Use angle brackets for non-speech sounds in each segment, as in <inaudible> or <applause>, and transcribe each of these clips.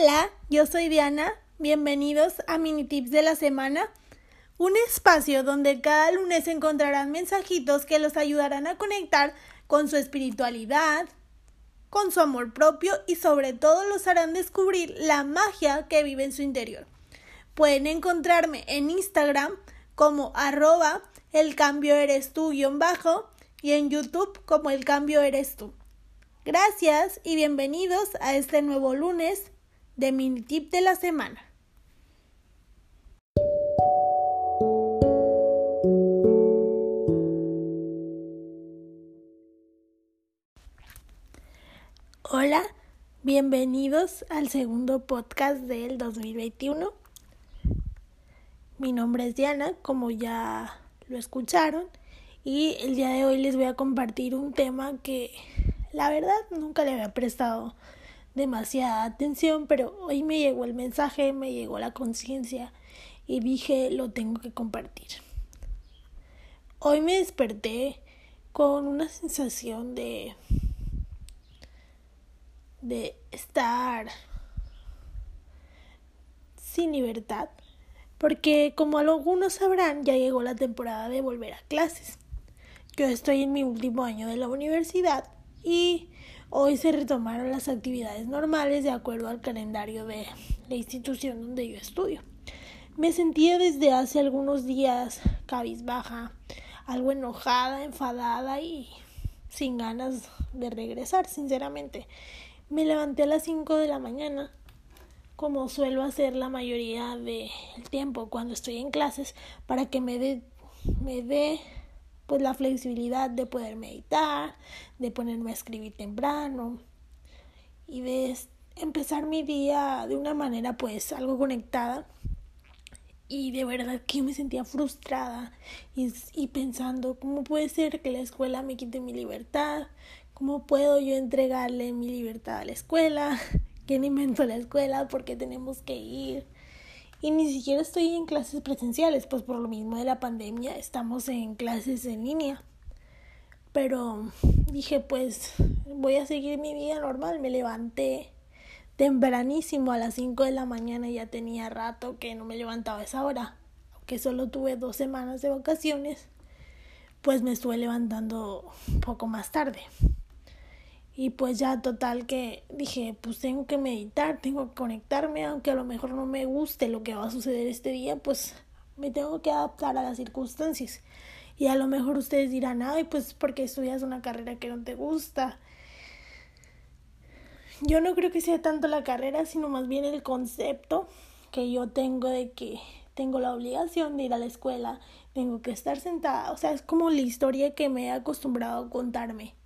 Hola, yo soy Diana. Bienvenidos a Mini Tips de la Semana, un espacio donde cada lunes encontrarán mensajitos que los ayudarán a conectar con su espiritualidad, con su amor propio y sobre todo los harán descubrir la magia que vive en su interior. Pueden encontrarme en Instagram como arroba el cambio eres tú guion bajo y en YouTube como el cambio eres tú. Gracias y bienvenidos a este nuevo lunes de mini tip de la semana. Hola, bienvenidos al segundo podcast del 2021. Mi nombre es Diana, como ya lo escucharon, y el día de hoy les voy a compartir un tema que la verdad nunca le había prestado demasiada atención, pero hoy me llegó el mensaje, me llegó la conciencia y dije lo tengo que compartir. Hoy me desperté con una sensación de de estar sin libertad, porque como algunos sabrán, ya llegó la temporada de volver a clases. Yo estoy en mi último año de la universidad y Hoy se retomaron las actividades normales de acuerdo al calendario de la institución donde yo estudio. Me sentía desde hace algunos días cabizbaja, algo enojada, enfadada y sin ganas de regresar, sinceramente. Me levanté a las 5 de la mañana, como suelo hacer la mayoría del tiempo cuando estoy en clases, para que me dé me dé pues la flexibilidad de poder meditar, de ponerme a escribir temprano y de empezar mi día de una manera pues algo conectada. Y de verdad que me sentía frustrada y, y, pensando cómo puede ser que la escuela me quite mi libertad, cómo puedo yo entregarle mi libertad a la escuela, <laughs> quién inventó la escuela, por qué tenemos que ir y ni siquiera estoy en clases presenciales, pues por lo mismo de la pandemia estamos en clases en línea. Pero dije, pues voy a seguir mi vida normal. Me levanté tempranísimo a las 5 de la mañana ya tenía rato que no me levantaba a esa hora. Aunque solo tuve dos semanas de vacaciones, pues me estuve levantando un poco más tarde. Y pues ya total que dije, pues tengo que meditar, tengo que conectarme, aunque a lo mejor no me guste lo que va a suceder este día, pues me tengo que adaptar a las circunstancias. Y a lo mejor ustedes dirán, ay, pues porque estudias una carrera que no te gusta. Yo no creo que sea tanto la carrera, sino más bien el concepto que yo tengo de que tengo la obligación de ir a la escuela, tengo que estar sentada, o sea, es como la historia que me he acostumbrado a contarme.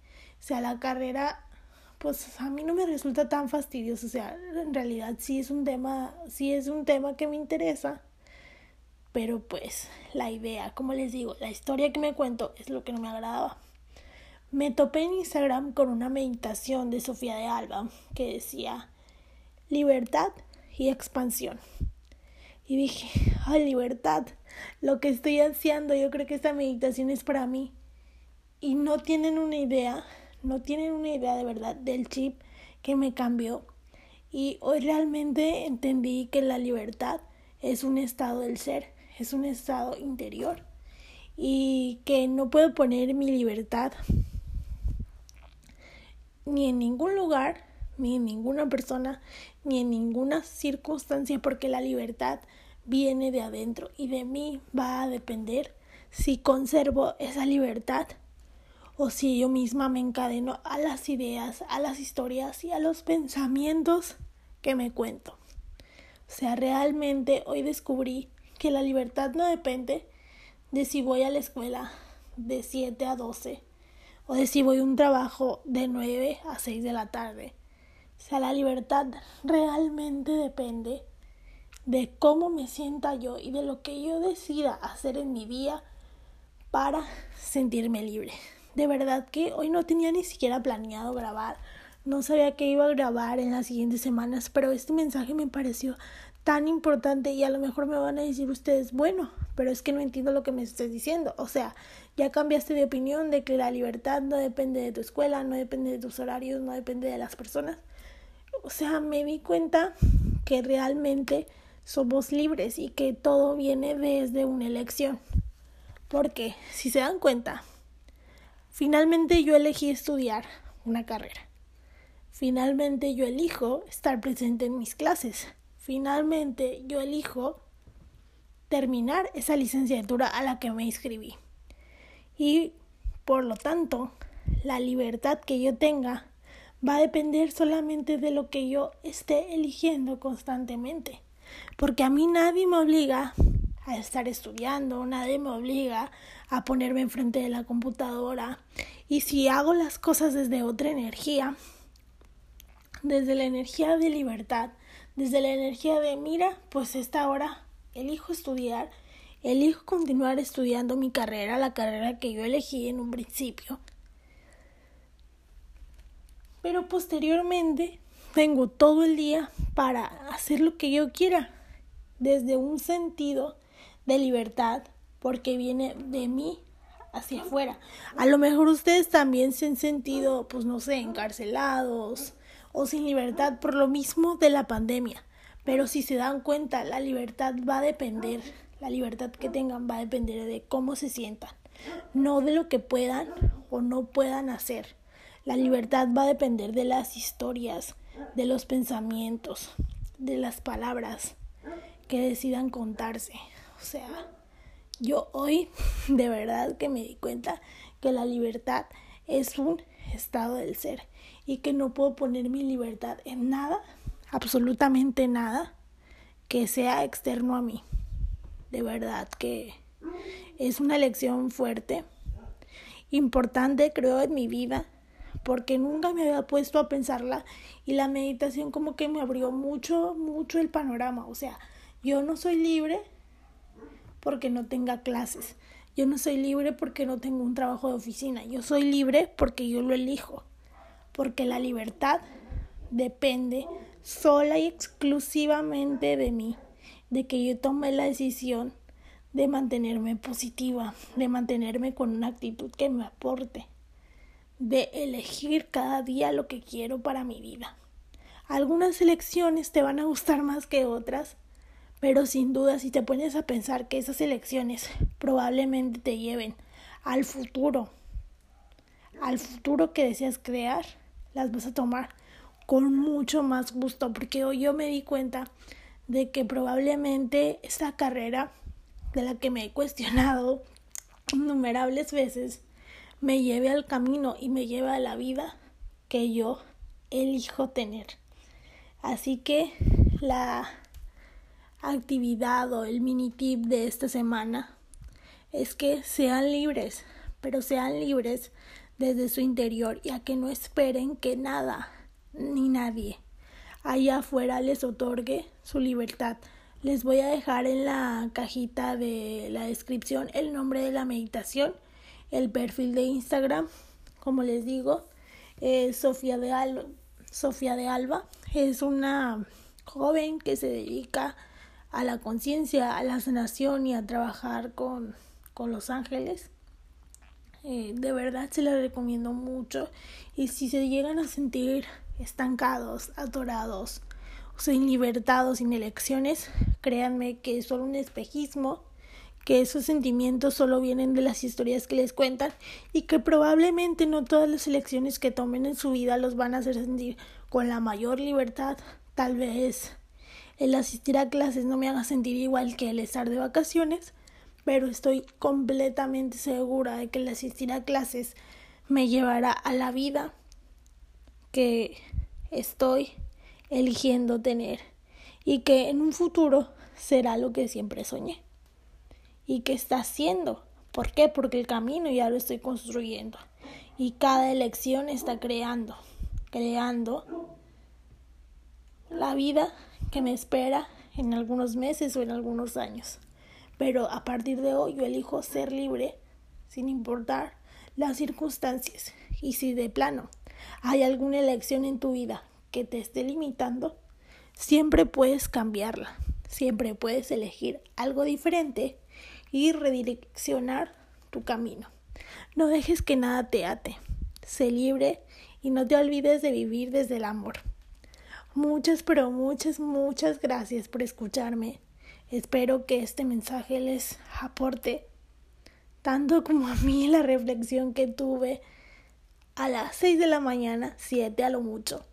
O sea, la carrera, pues a mí no me resulta tan fastidioso. O sea, en realidad sí es un tema, sí es un tema que me interesa. Pero pues la idea, como les digo, la historia que me cuento es lo que no me agradaba. Me topé en Instagram con una meditación de Sofía de Alba que decía libertad y expansión. Y dije, ay, libertad, lo que estoy haciendo, yo creo que esta meditación es para mí. Y no tienen una idea no tienen una idea de verdad del chip que me cambió. Y hoy realmente entendí que la libertad es un estado del ser, es un estado interior. Y que no puedo poner mi libertad ni en ningún lugar, ni en ninguna persona, ni en ninguna circunstancia, porque la libertad viene de adentro y de mí va a depender si conservo esa libertad o si yo misma me encadeno a las ideas, a las historias y a los pensamientos que me cuento. O sea, realmente hoy descubrí que la libertad no depende de si voy a la escuela de 7 a 12 o de si voy a un trabajo de 9 a 6 de la tarde. O sea, la libertad realmente depende de cómo me sienta yo y de lo que yo decida hacer en mi día para sentirme libre de verdad que hoy no tenía ni siquiera planeado grabar. No sabía que iba a grabar en las siguientes semanas, pero este mensaje me pareció tan importante y a lo mejor me van a decir ustedes, bueno, pero es que no entiendo lo que me estás diciendo. O sea, ya cambiaste de opinión de que la libertad no depende de tu escuela, no depende de tus horarios, no depende de las personas. O sea, me di cuenta que realmente somos libres y que todo viene desde una elección. Porque, si se dan cuenta, finalmente yo elegí estudiar una carrera. Finalmente yo elijo estar presente en mis clases. Finalmente yo elijo terminar esa licenciatura a la que me inscribí. Y por lo tanto, la libertad que yo tenga va a depender solamente de lo que yo esté eligiendo constantemente. Porque a mí nadie me obliga a estar estudiando, nadie me obliga a ponerme enfrente de la computadora. Y si hago las cosas desde otra energía, desde la energía de libertad, desde la energía de, mira, pues esta hora elijo estudiar, elijo continuar estudiando mi carrera, la carrera que yo elegí en un principio. Pero posteriormente tengo todo el día para hacer lo que yo quiera, desde un sentido de libertad, porque viene de mí hacia afuera. A lo mejor ustedes también se han sentido, pues no sé, encarcelados o sin libertad por lo mismo de la pandemia. Pero si se dan cuenta, la libertad va a depender, la libertad que tengan va a depender de cómo se sientan, no de lo que puedan o no puedan hacer. La libertad va a depender de las historias, de los pensamientos, de las palabras que decidan contarse. O sea, yo hoy <laughs> de verdad que me di cuenta que la libertad es un estado del ser y que no puedo poner mi libertad en nada absolutamente nada que sea externo a mí. De verdad que es una lección fuerte, importante creo en mi vida, porque nunca me había puesto a pensarla y la meditación como que me abrió mucho, mucho el panorama. O sea, yo no soy libre porque no tenga clases. Yo no soy libre porque no tengo un trabajo de oficina. Yo soy libre porque yo lo elijo. Porque la libertad depende sola y exclusivamente de mí, de que yo tome la decisión de mantenerme positiva, de mantenerme con una actitud que me aporte, de elegir cada día lo que quiero para mi vida. Algunas elecciones te van a gustar más que otras, pero sin duda si te pones a pensar que esas elecciones probablemente te lleven al futuro, al futuro que deseas crear, las vas a tomar con mucho más gusto porque hoy yo me di cuenta de que probablemente esta carrera de la que me he cuestionado innumerables veces me lleve al camino y me lleve a la vida que yo elijo tener. Así que la actividad o el mini tip de esta semana es que sean libres, pero sean libres desde su interior y a que no esperen que nada ni nadie allá afuera les otorgue su libertad. Les voy a dejar en la cajita de la descripción el nombre de la meditación, el perfil de Instagram, como les digo, Sofía, de Sofía de Alba. Es una joven que se dedica a la conciencia, a la sanación y a trabajar con, con los ángeles. Eh, de verdad se la recomiendo mucho y si se llegan a sentir estancados, atorados, o sin libertad sin elecciones, créanme que es solo un espejismo, que esos sentimientos solo vienen de las historias que les cuentan y que probablemente no todas las elecciones que tomen en su vida los van a hacer sentir con la mayor libertad. Tal vez el asistir a clases no me haga sentir igual que el estar de vacaciones, pero estoy completamente segura de que el asistir a clases me llevará a la vida que estoy eligiendo tener y que en un futuro será lo que siempre soñé y que está haciendo. ¿Por qué? Porque el camino ya lo estoy construyendo y cada elección está creando, creando la vida que me espera en algunos meses o en algunos años. Pero a partir de hoy yo elijo ser libre sin importar las circunstancias y si de plano hay alguna elección en tu vida que te esté limitando, siempre puedes cambiarla, siempre puedes elegir algo diferente y redireccionar tu camino. No dejes que nada te ate, sé libre y no te olvides de vivir desde el amor. Muchas, pero muchas, muchas gracias por escucharme. Espero que este mensaje les aporte tanto como a mí la reflexión que tuve a las 6 de la mañana, 7 a lo mucho.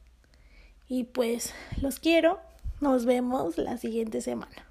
Y pues los quiero, nos vemos la siguiente semana.